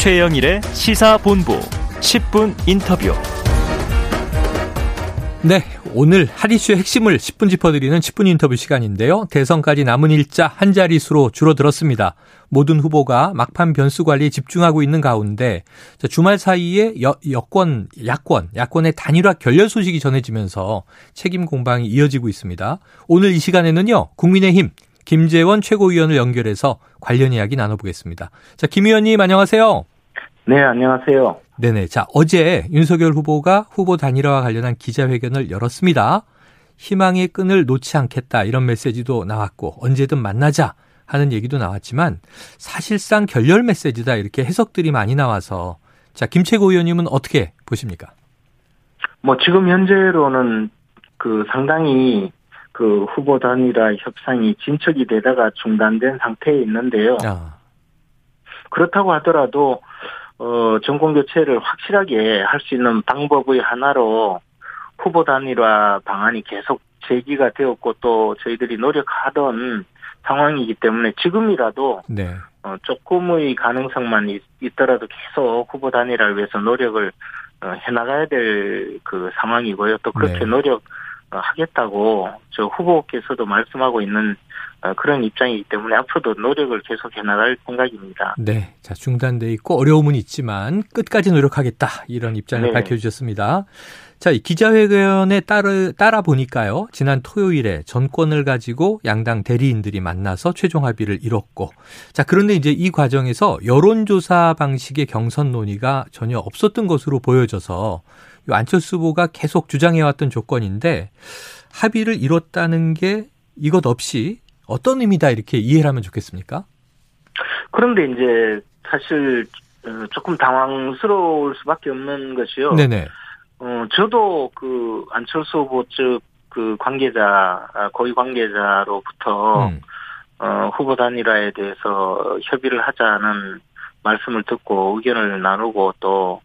최영일의 시사본부 10분 인터뷰. 네, 오늘 할 이슈의 핵심을 10분 짚어드리는 10분 인터뷰 시간인데요. 대선까지 남은 일자 한 자릿수로 줄어들었습니다. 모든 후보가 막판 변수 관리에 집중하고 있는 가운데 주말 사이에 여, 여권, 야권, 야권의 단일화 결렬 소식이 전해지면서 책임 공방이 이어지고 있습니다. 오늘 이 시간에는요, 국민의힘 김재원 최고위원을 연결해서 관련 이야기 나눠보겠습니다. 자, 김 의원님 안녕하세요. 네, 안녕하세요. 네네. 자, 어제 윤석열 후보가 후보 단일화와 관련한 기자회견을 열었습니다. 희망의 끈을 놓지 않겠다 이런 메시지도 나왔고 언제든 만나자 하는 얘기도 나왔지만 사실상 결렬 메시지다 이렇게 해석들이 많이 나와서 자, 김채고 의원님은 어떻게 보십니까? 뭐 지금 현재로는 그 상당히 그 후보 단일화 협상이 진척이 되다가 중단된 상태에 있는데요. 아. 그렇다고 하더라도 어, 정권 교체를 확실하게 할 수 있는 방법의 하나로 후보 단일화 방안이 계속 제기가 되었고 또 저희들이 노력하던 상황이기 때문에 지금이라도 네. 어, 조금의 가능성만 있, 더라도 계속 후보 단일화를 위해서 노력을 어, 해나가야 될 그 상황이고요. 또 그렇게 네. 노력 하겠다고 저 후보께서도 말씀하고 있는 어, 그런 입장이기 때문에 앞으로도 노력을 계속해 나갈 생각입니다. 네. 자, 중단돼 있고 어려움은 있지만 끝까지 노력하겠다. 이런 입장을 네. 밝혀주셨습니다. 자, 이 기자회견에 따르, 따라 보니까요. 지난 토요일에 전권을 가지고 양당 대리인들이 만나서 최종 합의를 이뤘고. 자, 그런데 이제 이 과정에서 여론조사 방식의 경선 논의가 전혀 없었던 것으로 보여져서 안철수 후보가 계속 주장해왔던 조건인데 합의를 이뤘다는 게 이것 없이 어떤 의미다 이렇게 이해를 하면 좋겠습니까? 그런데 이제 사실 어, 조금 당황스러울 수밖에 없는 것이요. 네네. 어, 저도 그 안철수 후보 측 그 관계자, 아, 고위 관계자로부터 음. 어, 후보 단일화에 대해서 협의를 하자는 말씀을 듣고 의견을 나누고 또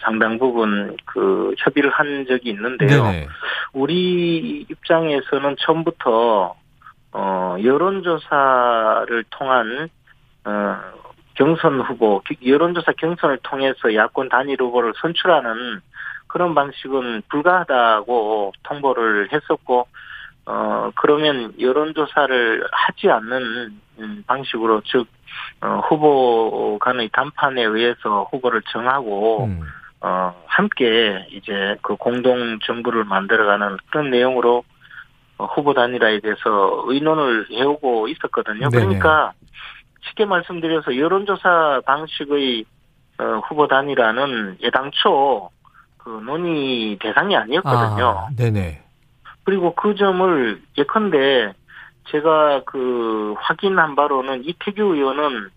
상당 부분 그 협의를 한 적이 있는데요. 네네. 우리 입장에서는 처음부터 어, 여론조사를 통한, 어, 경선 후보, 여론조사 경선을 통해서 야권 단일 후보를 선출하는 그런 방식은 불가하다고 통보를 했었고, 어, 그러면 여론조사를 하지 않는 음, 방식으로, 즉, 어, 후보 간의 담판에 의해서 후보를 정하고, 음. 어, 함께 이제 그 공동 정부를 만들어가는 그런 내용으로 어, 후보 단일화에 대해서 의논을 해오고 있었거든요. 네네. 그러니까 쉽게 말씀드려서 여론조사 방식의 어, 후보 단일화는 예당초 그 논의 대상이 아니었거든요. 아, 네네. 그리고 그 점을 예컨대 제가 그 확인한 바로는 이태규 의원은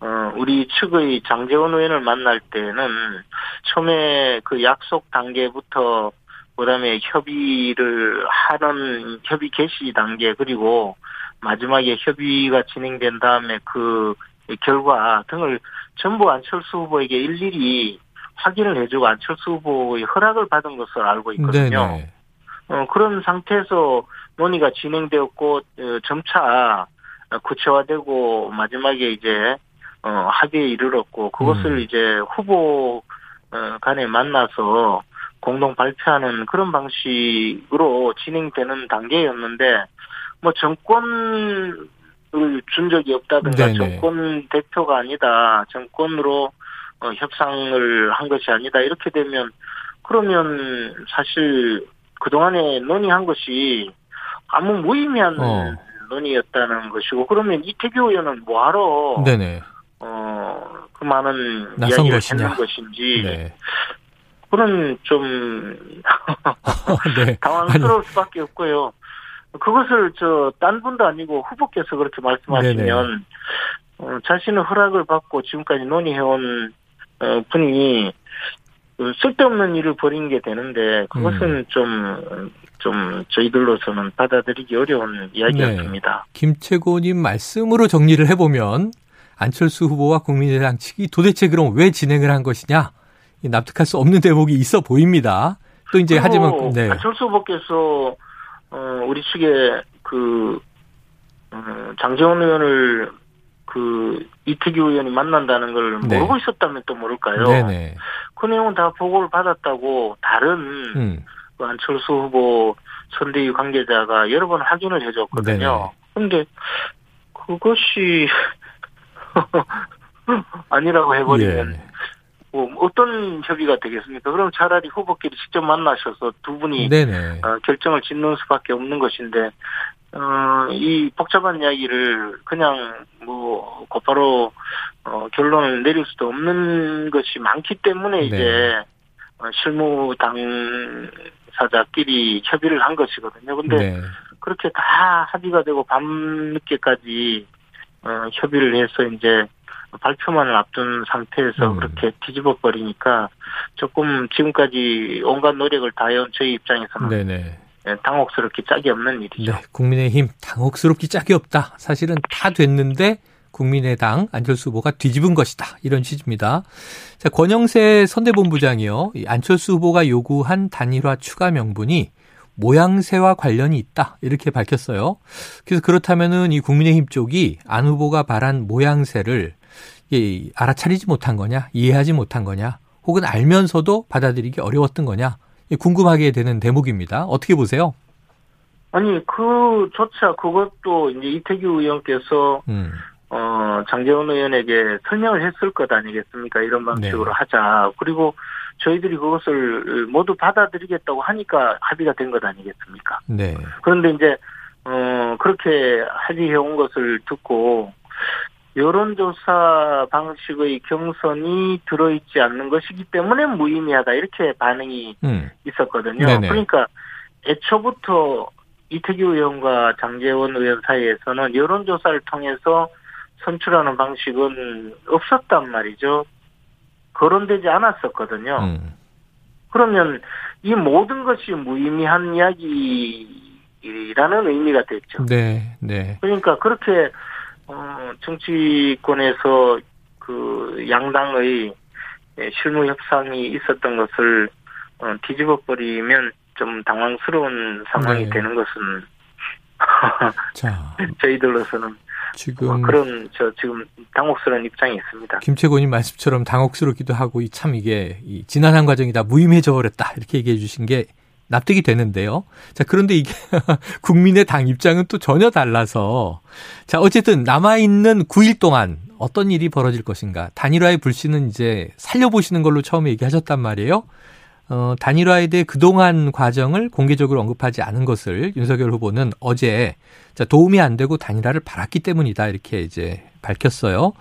어 우리 측의 장재원 의원을 만날 때는 처음에 그 약속 단계부터 그다음에 협의를 하는 협의 개시 단계 그리고 마지막에 협의가 진행된 다음에 그 결과 등을 전부 안철수 후보에게 일일이 확인을 해주고 안철수 후보의 허락을 받은 것으로 알고 있거든요. 네네. 어, 그런 상태에서 논의가 진행되었고 어, 점차 구체화되고 마지막에 이제 어, 합의에 이르렀고 그것을 음. 이제 후보 어, 간에 만나서 공동 발표하는 그런 방식으로 진행되는 단계였는데 뭐 정권을 준 적이 없다든가 네네. 정권 대표가 아니다 정권으로 어, 협상을 한 것이 아니다 이렇게 되면 그러면 사실 그동안에 논의한 것이 아무 무의미한 어. 논의였다는 것이고 그러면 이태규 의원은 뭐하러 네네. 어, 그 많은 이야기를 것이냐. 했는 것인지 네. 그런 좀 네. 당황스러울 아니. 수밖에 없고요. 그것을 저 딴 분도 아니고 후보께서 그렇게 말씀하시면 어, 자신의 허락을 받고 지금까지 논의해온 어, 분이 쓸데없는 일을 벌인 게 되는데 그것은 음. 좀, 좀 저희들로서는 받아들이기 어려운 이야기였습니다. 네. 김채고님 말씀으로 정리를 해보면 안철수 후보와 국민의당 측이 도대체 그럼 왜 진행을 한 것이냐 납득할 수 없는 대목이 있어 보입니다. 또 이제 하지만 네. 안철수 후보께서 어, 우리 측에 그 어, 장재원 의원을 그 이태규 의원이 만난다는 걸 네. 모르고 있었다면 또 모를까요? 네네. 그 내용은 다 보고를 받았다고 다른 음. 그 안철수 후보 선대위 관계자가 여러 번 확인을 해줬거든요. 그런데 그것이 아니라고 해버리면 예. 뭐 어떤 협의가 되겠습니까? 그럼 차라리 후보끼리 직접 만나셔서 두 분이 어, 결정을 짓는 수밖에 없는 것인데 어, 이 복잡한 이야기를 그냥 뭐 곧바로 어, 결론을 내릴 수도 없는 것이 많기 때문에 네. 이제 어, 실무 당사자끼리 협의를 한 것이거든요. 근데 네. 그렇게 다 합의가 되고 밤늦게까지 어, 협의를 해서 이제 발표만을 앞둔 상태에서 음. 그렇게 뒤집어 버리니까 조금 지금까지 온갖 노력을 다해온 저희 입장에서는 네네. 예, 당혹스럽기 짝이 없는 일이죠. 네, 국민의힘 당혹스럽기 짝이 없다. 사실은 다 됐는데 국민의당 안철수 후보가 뒤집은 것이다. 이런 취지입니다. 자, 권영세 선대본부장이요. 안철수 후보가 요구한 단일화 추가 명분이 모양새와 관련이 있다. 이렇게 밝혔어요. 그래서 그렇다면은 이 국민의힘 쪽이 안 후보가 바란 모양새를 예, 알아차리지 못한 거냐, 이해하지 못한 거냐, 혹은 알면서도 받아들이기 어려웠던 거냐, 궁금하게 되는 대목입니다. 어떻게 보세요? 아니 그조차 그것도 이제 이태규 의원께서 음. 어 장재원 의원에게 설명을 했을 것 아니겠습니까? 이런 방식으로 네. 하자. 그리고 저희들이 그것을 모두 받아들이겠다고 하니까 합의가 된 것 아니겠습니까? 네. 그런데 이제 어 그렇게 합의해 온 것을 듣고 여론조사 방식의 경선이 들어있지 않는 것이기 때문에 무의미하다 이렇게 반응이 음. 있었거든요. 네네. 그러니까 애초부터 이태규 의원과 장재원 의원 사이에서는 여론조사를 통해서 선출하는 방식은 없었단 말이죠. 거론되지 않았었거든요. 음. 그러면 이 모든 것이 무의미한 이야기라는 의미가 됐죠. 네, 네. 그러니까 그렇게 어, 정치권에서 그 양당의 실무 협상이 있었던 것을 어, 뒤집어 버리면 좀 당황스러운 상황이 네. 되는 것은 자, 저희들로서는 지금 어, 그런 저 지금 당혹스러운 입장이 있습니다. 김채곤님 말씀처럼 당혹스럽기도 하고 참 이게 이 지난한 과정이 다 무의미해져 버렸다 이렇게 얘기해 주신 게 납득이 되는데요. 자, 그런데 이게 국민의 당 입장은 또 전혀 달라서 자, 어쨌든 남아있는 9일 동안 어떤 일이 벌어질 것인가. 단일화의 불씨는 이제 살려보시는 걸로 처음에 얘기하셨단 말이에요. 어, 단일화에 대해 그동안 과정을 공개적으로 언급하지 않은 것을 윤석열 후보는 어제 자, 도움이 안 되고 단일화를 바랐기 때문이다. 이렇게 이제 밝혔어요.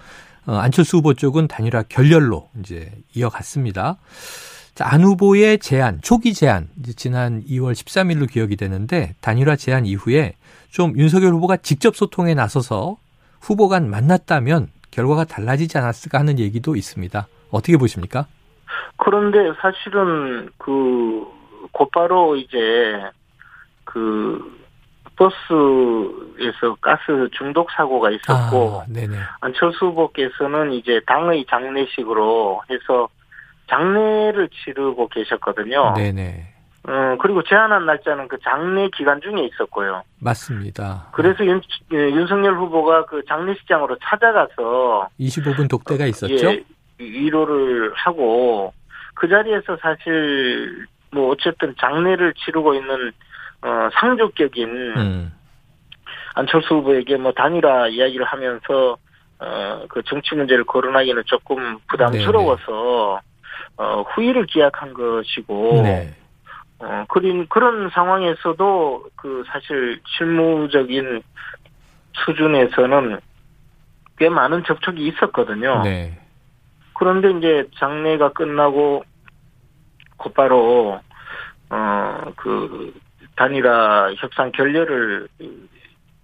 어, 안철수 후보 쪽은 단일화 결렬로 이제 이어갔습니다. 자, 안 후보의 제안, 초기 제안, 지난 2월 13일로 기억이 되는데 단일화 제안 이후에 좀 윤석열 후보가 직접 소통에 나서서 후보 간 만났다면 결과가 달라지지 않았을까 하는 얘기도 있습니다. 어떻게 보십니까? 그런데 사실은 그 곧바로 이제 그 버스에서 가스 중독 사고가 있었고 아, 안철수 후보께서는 이제 당의 장례식으로 해서 장례를 치르고 계셨거든요. 네네. 어, 그리고 제안한 날짜는 그 장례 기간 중에 있었고요. 맞습니다. 그래서 윤, 예, 윤석열 후보가 그 장례식장으로 찾아가서 25분 독대가 있었죠. 예, 위로를 하고 그 자리에서 사실 뭐 어쨌든 장례를 치르고 있는 어, 상조격인 음. 안철수 후보에게 뭐 단일화 이야기를 하면서 어, 그 정치 문제를 거론하기는 조금 부담스러워서 네네. 어, 후위를 기약한 것이고, 네. 어, 그런, 그런 상황에서도 그 사실 실무적인 수준에서는 꽤 많은 접촉이 있었거든요. 네. 그런데 이제 장례가 끝나고 곧바로, 어, 그, 단일화 협상 결렬을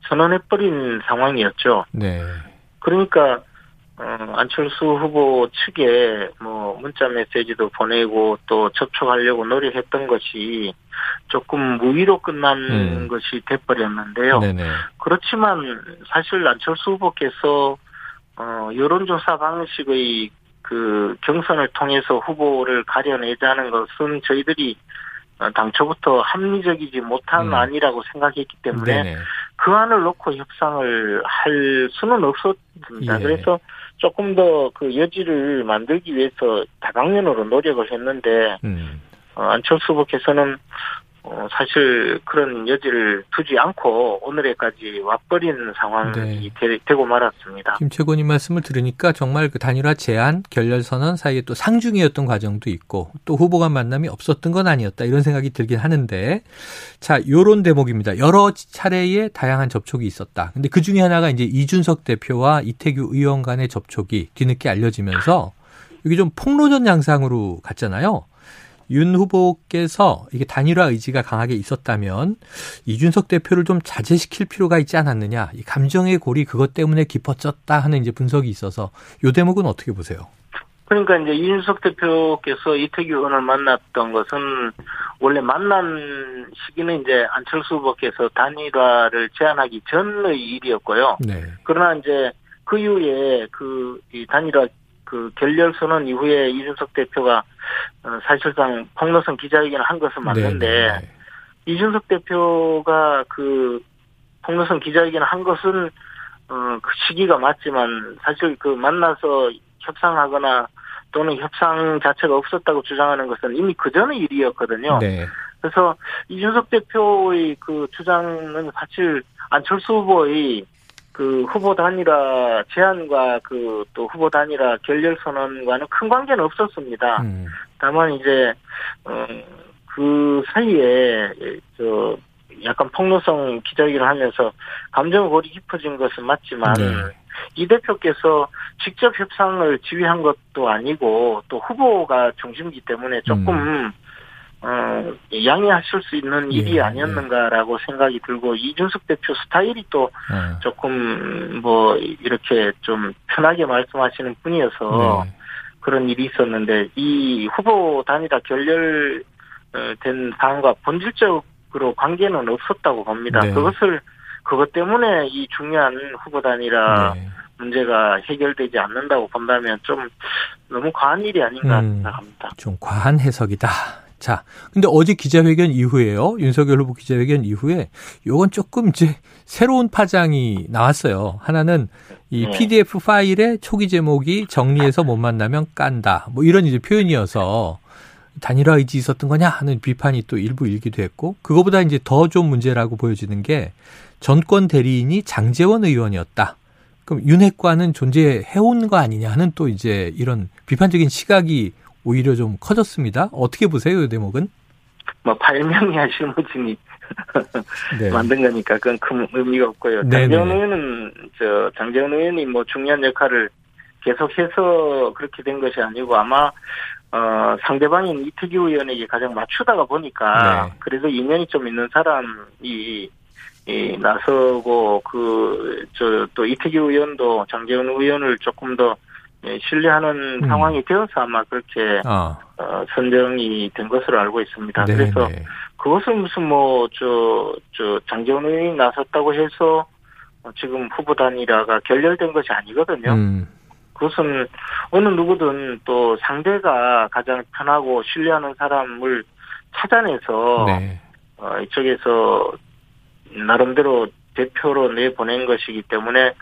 선언해버린 상황이었죠. 네. 그러니까, 어, 안철수 후보 측에 뭐 문자 메시지도 보내고 또 접촉하려고 노력했던 것이 조금 무위로 끝난 음. 것이 돼버렸는데요. 네네. 그렇지만 사실 안철수 후보께서 어, 여론조사 방식의 그 경선을 통해서 후보를 가려내자는 것은 저희들이 당초부터 합리적이지 못한 음. 안이라고 생각했기 때문에 네네. 그 안을 놓고 협상을 할 수는 없었 있습니다. 예. 그래서 조금 더 그 여지를 만들기 위해서 다방면으로 노력을 했는데 음. 어, 안철수 후보께서는 어, 사실 그런 여지를 두지 않고 오늘에까지 와버린 상황이 네. 되, 고 말았습니다. 김 최고님 말씀을 들으니까 정말 그 단일화 제안, 결렬 선언 사이에 또 상중이었던 과정도 있고 또 후보 간 만남이 없었던 건 아니었다 이런 생각이 들긴 하는데 자 요런 대목입니다. 여러 차례의 다양한 접촉이 있었다. 근데 그 중에 하나가 이제 이준석 대표와 이태규 의원 간의 접촉이 뒤늦게 알려지면서 이게 좀 폭로전 양상으로 갔잖아요. 윤 후보께서 이게 단일화 의지가 강하게 있었다면 이준석 대표를 좀 자제시킬 필요가 있지 않았느냐. 이 감정의 골이 그것 때문에 깊어졌다 하는 이제 분석이 있어서 요 대목은 어떻게 보세요? 그러니까 이제 이준석 대표께서 이태규 의원을 만났던 것은 원래 만난 시기는 이제 안철수 후보께서 단일화를 제안하기 전의 일이었고요. 네. 그러나 이제 그 이후에 그 이 단일화 그 결렬 선언 이후에 이준석 대표가 어, 사실상 폭로성 기자회견을 한 것은 맞는데 네네. 네. 이준석 대표가 그 폭로성 기자회견을 한 것은 어, 그 시기가 맞지만 사실 그 만나서 협상하거나 또는 협상 자체가 없었다고 주장하는 것은 이미 그 전의 일이었거든요. 네. 그래서 이준석 대표의 그 주장은 사실 안철수 후보의 그 후보 단일화 제안과 그 또 후보 단일화 결렬 선언과는 큰 관계는 없었습니다. 음. 다만 이제 어그 사이에 저 약간 폭로성 기자회견을 하면서 감정 골이 깊어진 것은 맞지만 네. 이 대표께서 직접 협상을 지휘한 것도 아니고 또 후보가 중심이기 때문에 조금 음. 어, 양해하실 수 있는 예, 일이 예, 아니었는가라고 예. 생각이 들고 이준석 대표 스타일이 또 예. 조금 뭐 이렇게 좀 편하게 말씀하시는 분이어서 네. 그런 일이 있었는데 이 후보 단일화 결렬된 사안과 본질적으로 관계는 없었다고 봅니다. 네. 그것을 그것 때문에 이 중요한 후보 단일화 네. 문제가 해결되지 않는다고 본다면 좀 너무 과한 일이 아닌가 음, 생각합니다. 좀 과한 해석이다. 자, 근데 어제 기자회견 이후에요. 윤석열 후보 기자회견 이후에 요건 조금 이제 새로운 파장이 나왔어요. 하나는 이 네. PDF 파일의 초기 제목이 정리해서 못 만나면 깐다. 뭐 이런 이제 표현이어서 단일화 의지 있었던 거냐 하는 비판이 또 일부 일기도 했고 그거보다 이제 더 좀 문제라고 보여지는 게 전권 대리인이 장재원 의원이었다. 그럼 윤핵관은 존재해온 거 아니냐 하는 또 이제 이런 비판적인 시각이 오히려 좀 커졌습니다. 어떻게 보세요, 이 대목은? 뭐 발명이야 실무진이 네. 만든 거니까 그건 큰 의미가 없고요. 장재원 의원은 저 장재원 의원이 뭐 중요한 역할을 계속해서 그렇게 된 것이 아니고 아마 어 상대방인 이태규 의원에게 가장 맞추다가 보니까 네. 그래도 인연이 좀 있는 사람이 이 나서고 그 저 또 이태규 의원도 장재원 의원을 조금 더 예, 신뢰하는 음. 상황이 되어서 아마 그렇게 아. 어, 선정이 된 것으로 알고 있습니다. 네네. 그래서 네. 그것은 무슨 뭐저 의원이 나섰다고 해서 지금 후보 단일화가 결렬된 것이 아니거든요. 음. 그것은 어느 누구든 또 상대가 가장 편하고 신뢰하는 사람을 찾아내서 네. 어, 이쪽에서 나름대로 대표로 내보낸 것이기 때문에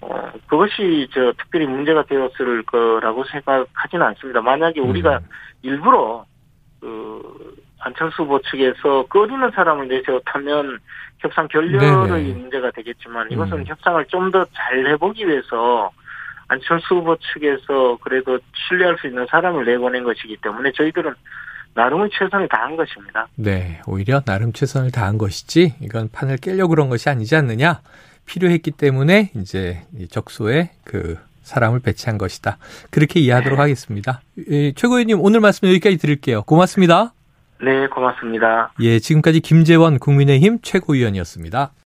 어, 그것이 저 특별히 문제가 되었을 거라고 생각하지는 않습니다. 만약에 음. 우리가 일부러 그 안철수 후보 측에서 꺼리는 사람을 내세웠다면 협상 결렬의 네네. 문제가 되겠지만 이것은 음. 협상을 좀 더 잘 해보기 위해서 안철수 후보 측에서 그래도 신뢰할 수 있는 사람을 내보낸 것이기 때문에 저희들은 나름의 최선을 다한 것입니다. 네, 오히려 나름 최선을 다한 것이지 이건 판을 깨려고 그런 것이 아니지 않느냐. 필요했기 때문에 이제 적소에 그 사람을 배치한 것이다. 그렇게 이해하도록 네. 하겠습니다. 예, 최고위원님 오늘 말씀 여기까지 드릴게요. 고맙습니다. 네, 고맙습니다. 예, 지금까지 김재원 국민의힘 최고위원이었습니다.